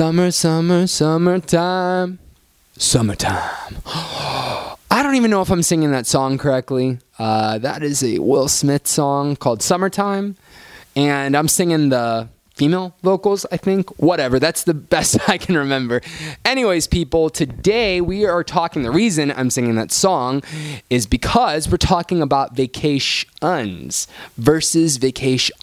Summer, summer, summertime. Summertime. I don't even know if I'm singing that song correctly. Uh, that is a Will Smith song called Summertime. And I'm singing the female vocals, I think. Whatever, that's the best I can remember. Anyways, people, today we are talking. The reason I'm singing that song is because we're talking about vacations versus vacations.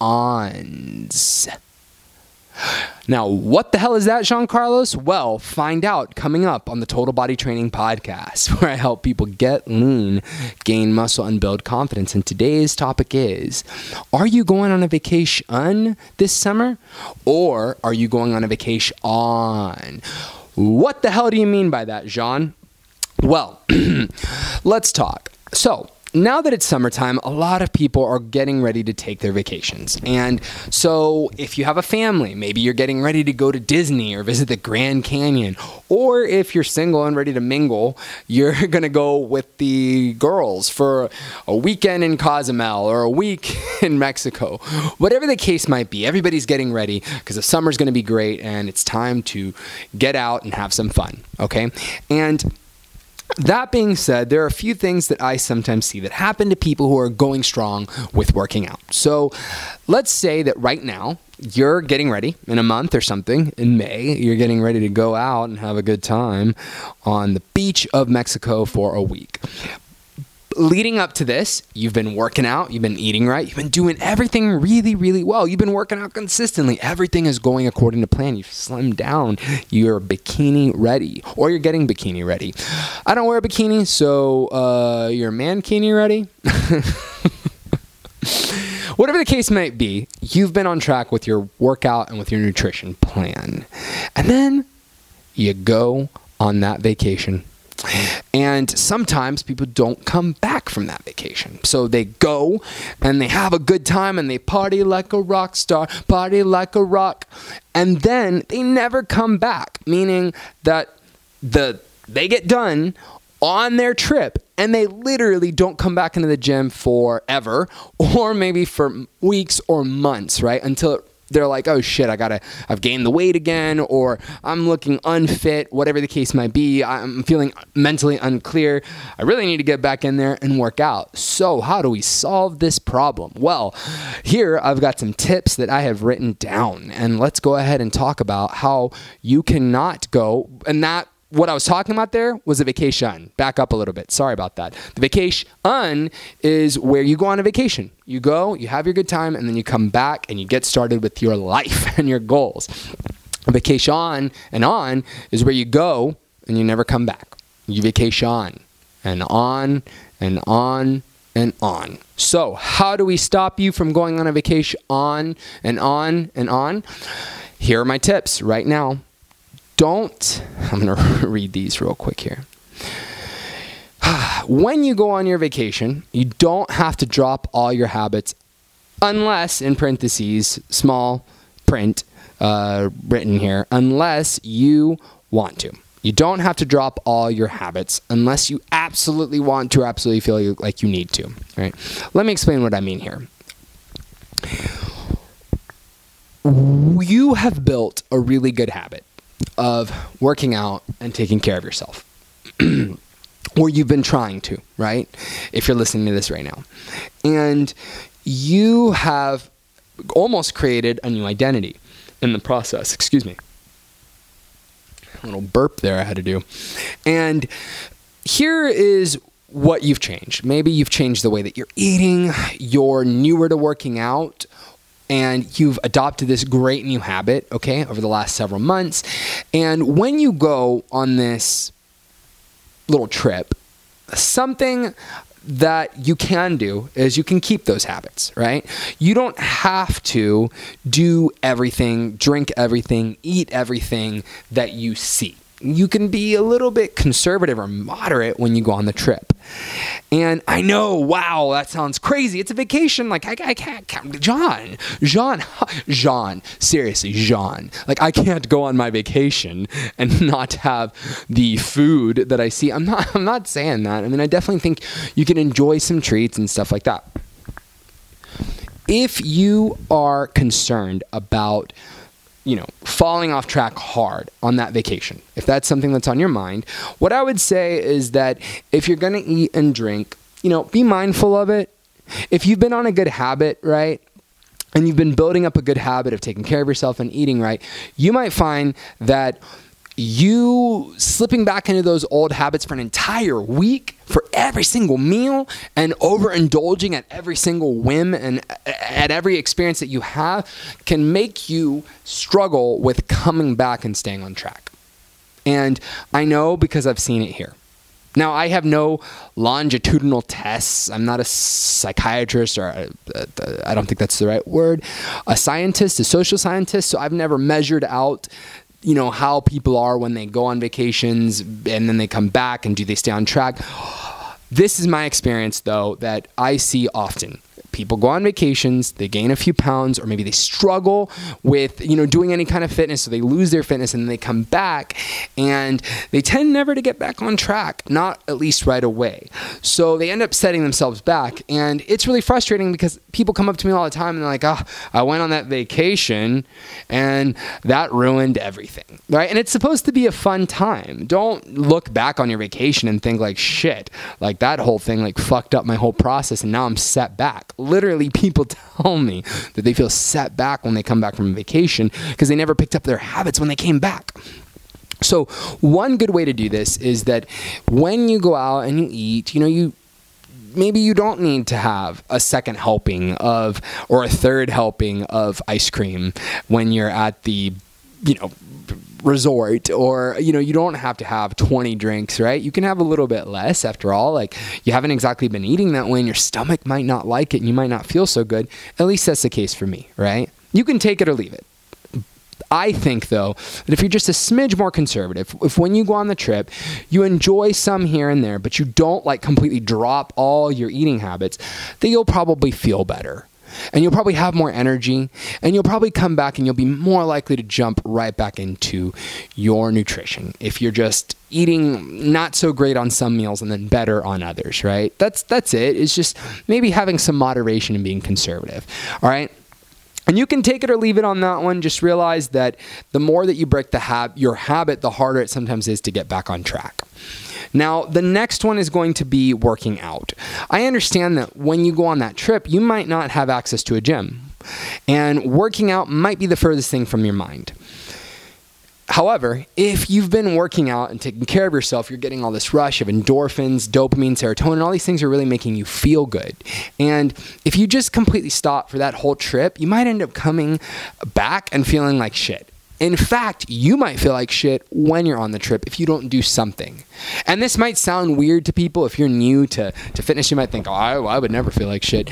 Now, what the hell is that, Jean Carlos? Well, find out coming up on the Total Body Training Podcast, where I help people get lean, gain muscle, and build confidence. And today's topic is Are you going on a vacation this summer? Or are you going on a vacation on? What the hell do you mean by that, Jean? Well, let's talk. So, now that it's summertime, a lot of people are getting ready to take their vacations. And so, if you have a family, maybe you're getting ready to go to Disney or visit the Grand Canyon. Or if you're single and ready to mingle, you're going to go with the girls for a weekend in Cozumel or a week in Mexico. Whatever the case might be, everybody's getting ready because the summer's going to be great and it's time to get out and have some fun. Okay. And that being said, there are a few things that I sometimes see that happen to people who are going strong with working out. So let's say that right now you're getting ready in a month or something in May, you're getting ready to go out and have a good time on the beach of Mexico for a week leading up to this, you've been working out, you've been eating right, you've been doing everything really, really well. You've been working out consistently. Everything is going according to plan. You've slimmed down. You're bikini ready, or you're getting bikini ready. I don't wear a bikini, so uh, you're mankini ready. Whatever the case might be, you've been on track with your workout and with your nutrition plan. And then you go on that vacation and sometimes people don't come back from that vacation. So they go and they have a good time and they party like a rock star, party like a rock. And then they never come back, meaning that the they get done on their trip and they literally don't come back into the gym forever or maybe for weeks or months, right? Until it they're like, oh shit, I gotta, I've gained the weight again, or I'm looking unfit, whatever the case might be. I'm feeling mentally unclear. I really need to get back in there and work out. So, how do we solve this problem? Well, here I've got some tips that I have written down, and let's go ahead and talk about how you cannot go, and that what I was talking about there was a vacation. Back up a little bit. Sorry about that. The vacation is where you go on a vacation. You go, you have your good time, and then you come back and you get started with your life and your goals. A vacation and on is where you go and you never come back. You vacation and on and on and on. So, how do we stop you from going on a vacation on and on and on? Here are my tips right now don't, I'm going to read these real quick here. when you go on your vacation, you don't have to drop all your habits unless, in parentheses, small print uh, written here, unless you want to. You don't have to drop all your habits unless you absolutely want to absolutely feel like you need to. Right? Let me explain what I mean here. You have built a really good habit of working out and taking care of yourself. or you've been trying to, right? If you're listening to this right now. And you have almost created a new identity in the process. Excuse me. A little burp there I had to do. And here is what you've changed. Maybe you've changed the way that you're eating, you're newer to working out, and you've adopted this great new habit, okay, over the last several months. And when you go on this little trip, something that you can do is you can keep those habits, right? You don't have to do everything, drink everything, eat everything that you see you can be a little bit conservative or moderate when you go on the trip. And I know, wow, that sounds crazy. It's a vacation. Like, I, I can't, count. John, John, Jean, seriously, John. Like, I can't go on my vacation and not have the food that I see. I'm not, I'm not saying that. I mean, I definitely think you can enjoy some treats and stuff like that. If you are concerned about you know, falling off track hard on that vacation, if that's something that's on your mind, what I would say is that if you're going to eat and drink, you know, be mindful of it. If you've been on a good habit, right? And you've been building up a good habit of taking care of yourself and eating right, you might find that you slipping back into those old habits for an entire week for every single meal and overindulging at every single whim and at every experience that you have can make you struggle with coming back and staying on track. And I know because I've seen it here. Now, I have no longitudinal tests. I'm not a psychiatrist, or I don't think that's the right word, a scientist, a social scientist. So I've never measured out you know how people are when they go on vacations and then they come back and do they stay on track. This is my experience though that i see often people go on vacations, they gain a few pounds, or maybe they struggle with, you know, doing any kind of fitness, so they lose their fitness and then they come back and they tend never to get back on track, not at least right away. So they end up setting themselves back. And it's really frustrating because people come up to me all the time and they're like, oh, I went on that vacation and that ruined everything. Right. And it's supposed to be a fun time. Don't look back on your vacation and think like shit, like that whole thing like fucked up my whole process and now I'm set back literally people tell me that they feel set back when they come back from vacation because they never picked up their habits when they came back. So, one good way to do this is that when you go out and you eat, you know, you maybe you don't need to have a second helping of or a third helping of ice cream when you're at the you know resort or you know you don't have to have 20 drinks right? You can have a little bit less after all like you haven't exactly been eating that way and your stomach might not like it and you might not feel so good. At least that's the case for me right? You can take it or leave it. I think, though, that if you're just a smidge more conservative, if when you go on the trip, you enjoy some here and there, but you don't like completely drop all your eating habits, that you'll probably feel better and you'll probably have more energy and you'll probably come back and you'll be more likely to jump right back into your nutrition if you're just eating not so great on some meals and then better on others right that's that's it it's just maybe having some moderation and being conservative all right and you can take it or leave it on that one. Just realize that the more that you break the hab- your habit, the harder it sometimes is to get back on track. Now, the next one is going to be working out. I understand that when you go on that trip, you might not have access to a gym, and working out might be the furthest thing from your mind. However, if you've been working out and taking care of yourself, you're getting all this rush of endorphins, dopamine, serotonin, all these things are really making you feel good. And if you just completely stop for that whole trip, you might end up coming back and feeling like shit. In fact, you might feel like shit when you're on the trip if you don't do something. And this might sound weird to people. If you're new to, to fitness, you might think, oh, I, I would never feel like shit.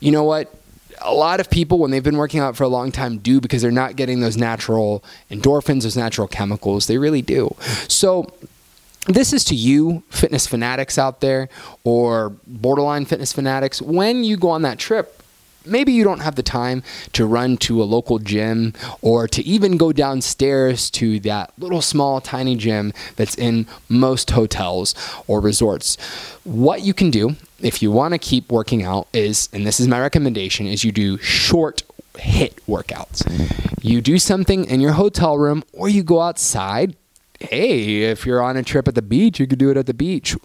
You know what? a lot of people, when they've been working out for a long time, do because they're not getting those natural endorphins, those natural chemicals. They really do. So, this is to you, fitness fanatics out there, or borderline fitness fanatics. When you go on that trip, maybe you don't have the time to run to a local gym or to even go downstairs to that little small tiny gym that's in most hotels or resorts. What you can do if you want to keep working out is and this is my recommendation is you do short HIIT workouts. You do something in your hotel room or you go outside hey, if you're on a trip at the beach, you could do it at the beach.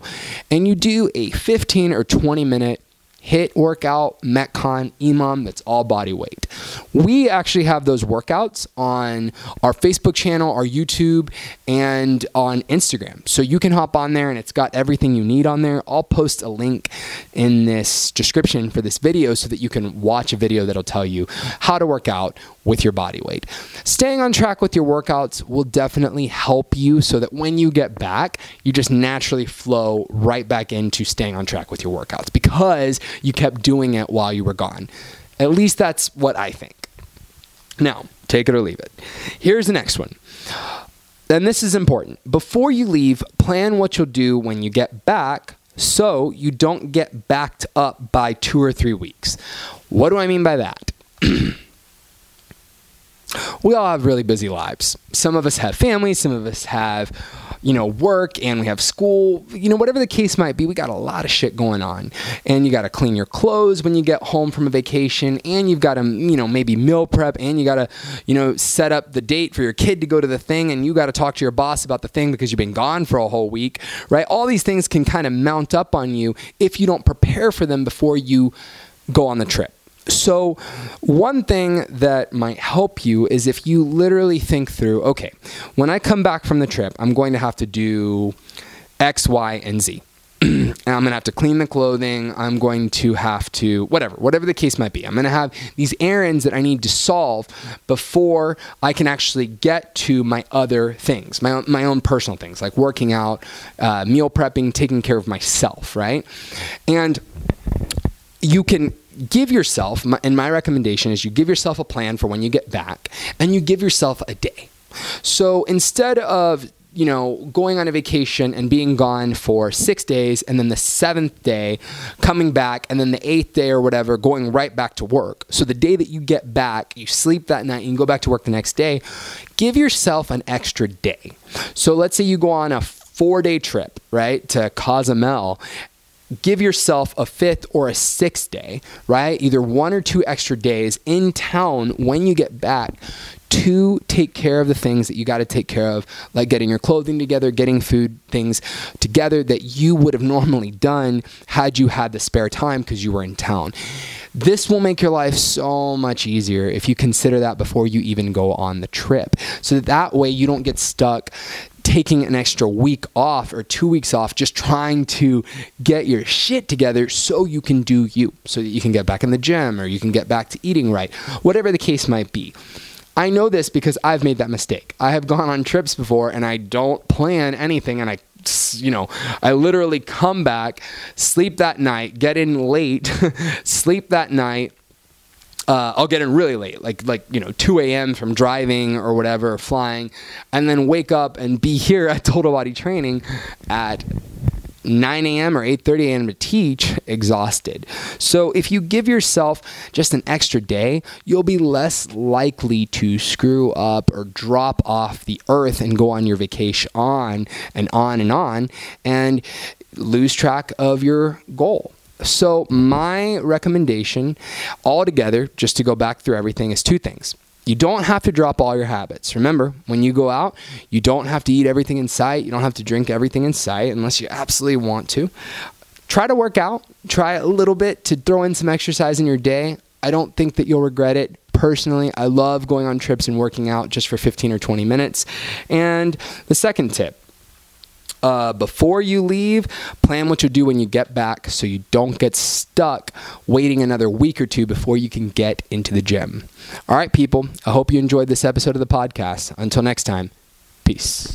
And you do a 15 or 20 minute HIIT workout, Metcon, EMOM, that's all body weight. We actually have those workouts on our Facebook channel, our YouTube, and on Instagram. So you can hop on there and it's got everything you need on there. I'll post a link in this description for this video so that you can watch a video that'll tell you how to work out with your body weight. Staying on track with your workouts will definitely help you so that when you get back, you just naturally flow right back into staying on track with your workouts because you kept doing it while you were gone. At least that's what I think. Now, take it or leave it. Here's the next one. And this is important. Before you leave, plan what you'll do when you get back so you don't get backed up by two or three weeks. What do I mean by that? we all have really busy lives. Some of us have families, some of us have you know, work and we have school, you know, whatever the case might be, we got a lot of shit going on. And you got to clean your clothes when you get home from a vacation and you've got to, you know, maybe meal prep and you got to, you know, set up the date for your kid to go to the thing and you got to talk to your boss about the thing because you've been gone for a whole week, right? All these things can kind of mount up on you if you don't prepare for them before you go on the trip. So, one thing that might help you is if you literally think through okay, when I come back from the trip, I'm going to have to do X, Y, and Z. and I'm going to have to clean the clothing. I'm going to have to, whatever, whatever the case might be. I'm going to have these errands that I need to solve before I can actually get to my other things, my own, my own personal things, like working out, uh, meal prepping, taking care of myself, right? And you can give yourself, and my recommendation is you give yourself a plan for when you get back and you give yourself a day. So instead of you know, going on a vacation and being gone for six days, and then the seventh day coming back, and then the eighth day or whatever, going right back to work. So the day that you get back, you sleep that night, and you go back to work the next day. Give yourself an extra day. So let's say you go on a four day trip, right, to Cozumel, give yourself a fifth or a sixth day, right? Either one or two extra days in town when you get back to take care of the things that you got to take care of, like getting your clothing together, getting food things together that you would have normally done had you had the spare time because you were in town. This will make your life so much easier if you consider that before you even go on the trip. So that, way you don't get stuck taking an extra week off or two weeks off, just trying to get your shit together so you can do you, so that you can get back in the gym or you can get back to eating right, whatever the case might be. I know this because I've made that mistake. I have gone on trips before and I don't plan anything and I you know, I literally come back, sleep that night, get in late, sleep that night, uh, I'll get in really late, like like you know 2 a.m. from driving or whatever, flying, and then wake up and be here at Total Body Training at 9 a.m. or 8:30 a.m. to teach exhausted. So if you give yourself just an extra day, you'll be less likely to screw up or drop off the earth and go on your vacation on and on and on and lose track of your goal. So, my recommendation altogether, just to go back through everything, is two things. You don't have to drop all your habits. Remember, when you go out, you don't have to eat everything in sight. You don't have to drink everything in sight unless you absolutely want to. Try to work out. Try a little bit to throw in some exercise in your day. I don't think that you'll regret it. Personally, I love going on trips and working out just for 15 or 20 minutes. And the second tip uh, before you leave, plan what you'll do when you get back so you don't get stuck waiting another week or two before you can get into the gym. All right, people, I hope you enjoyed this episode of the podcast. Until next time, peace.